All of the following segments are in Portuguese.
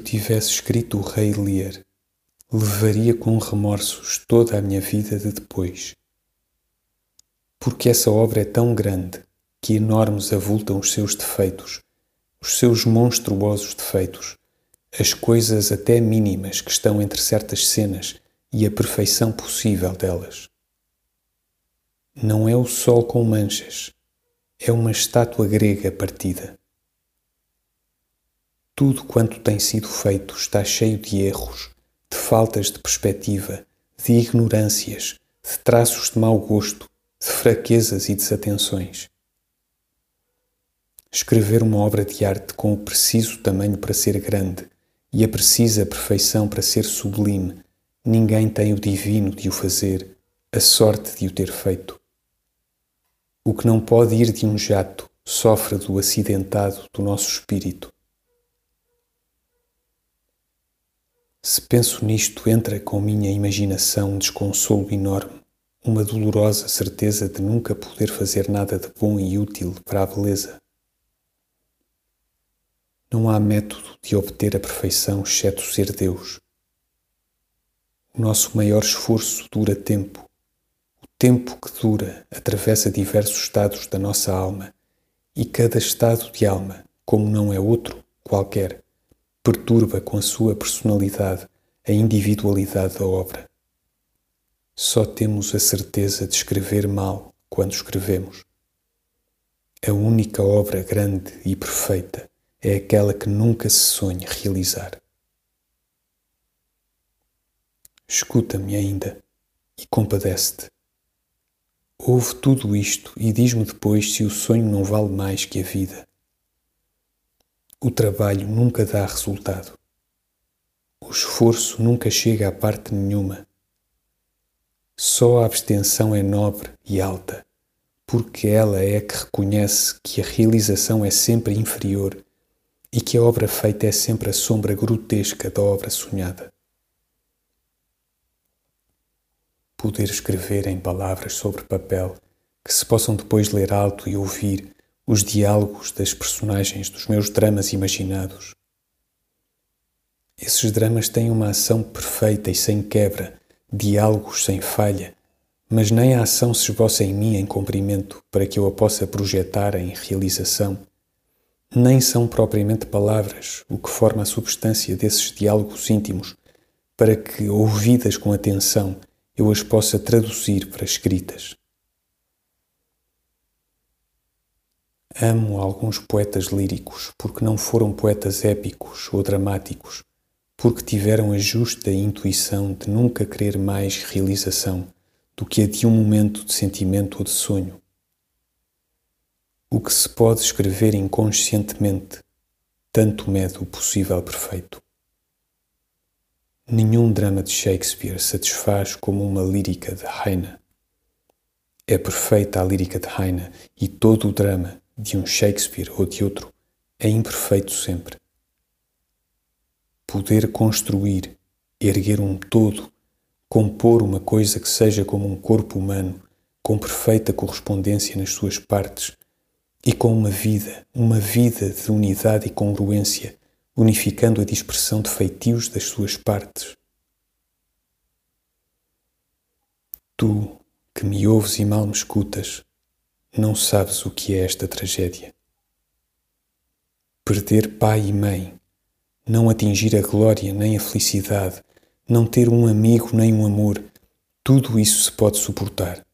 tivesse escrito o Rei Lear, levaria com remorsos toda a minha vida de depois. Porque essa obra é tão grande que enormes avultam os seus defeitos, os seus monstruosos defeitos, as coisas até mínimas que estão entre certas cenas e a perfeição possível delas. Não é o sol com manchas, é uma estátua grega partida. Tudo quanto tem sido feito está cheio de erros, de faltas de perspectiva, de ignorâncias, de traços de mau gosto, de fraquezas e desatenções. Escrever uma obra de arte com o preciso tamanho para ser grande e a precisa perfeição para ser sublime, ninguém tem o divino de o fazer, a sorte de o ter feito. O que não pode ir de um jato sofre do acidentado do nosso espírito. Se penso nisto, entra com minha imaginação um desconsolo enorme, uma dolorosa certeza de nunca poder fazer nada de bom e útil para a beleza. Não há método de obter a perfeição exceto ser Deus. O nosso maior esforço dura tempo. O tempo que dura atravessa diversos estados da nossa alma, e cada estado de alma, como não é outro qualquer, perturba com a sua personalidade a individualidade da obra. Só temos a certeza de escrever mal quando escrevemos. A única obra grande e perfeita é aquela que nunca se sonha realizar. Escuta-me ainda e compadece-te. Ouve tudo isto e diz-me depois se o sonho não vale mais que a vida. O trabalho nunca dá resultado. O esforço nunca chega a parte nenhuma. Só a abstenção é nobre e alta, porque ela é que reconhece que a realização é sempre inferior e que a obra feita é sempre a sombra grotesca da obra sonhada. Poder escrever em palavras sobre papel que se possam depois ler alto e ouvir os diálogos das personagens dos meus dramas imaginados. Esses dramas têm uma ação perfeita e sem quebra, diálogos sem falha, mas nem a ação se esboça em mim em comprimento para que eu a possa projetar em realização. Nem são propriamente palavras o que forma a substância desses diálogos íntimos, para que, ouvidas com atenção, eu as possa traduzir para escritas. Amo alguns poetas líricos porque não foram poetas épicos ou dramáticos, porque tiveram a justa intuição de nunca querer mais realização do que a de um momento de sentimento ou de sonho. O que se pode escrever inconscientemente, tanto mede o possível perfeito. Nenhum drama de Shakespeare satisfaz como uma lírica de Heine. É perfeita a lírica de Heine e todo o drama de um Shakespeare ou de outro, é imperfeito sempre. Poder construir, erguer um todo, compor uma coisa que seja como um corpo humano, com perfeita correspondência nas suas partes e com uma vida, uma vida de unidade e congruência, unificando a dispersão de feitios das suas partes. Tu, que me ouves e mal me escutas, não sabes o que é esta tragédia. Perder pai e mãe, não atingir a glória nem a felicidade, não ter um amigo nem um amor, tudo isso se pode suportar.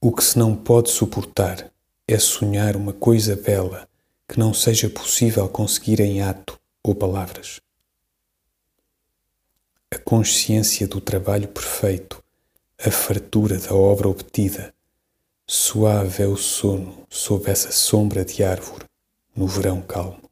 O que se não pode suportar é sonhar uma coisa bela que não seja possível conseguir em ato ou palavras. A consciência do trabalho perfeito, a fartura da obra obtida, Suave é o sono sob essa sombra de árvore no verão calmo.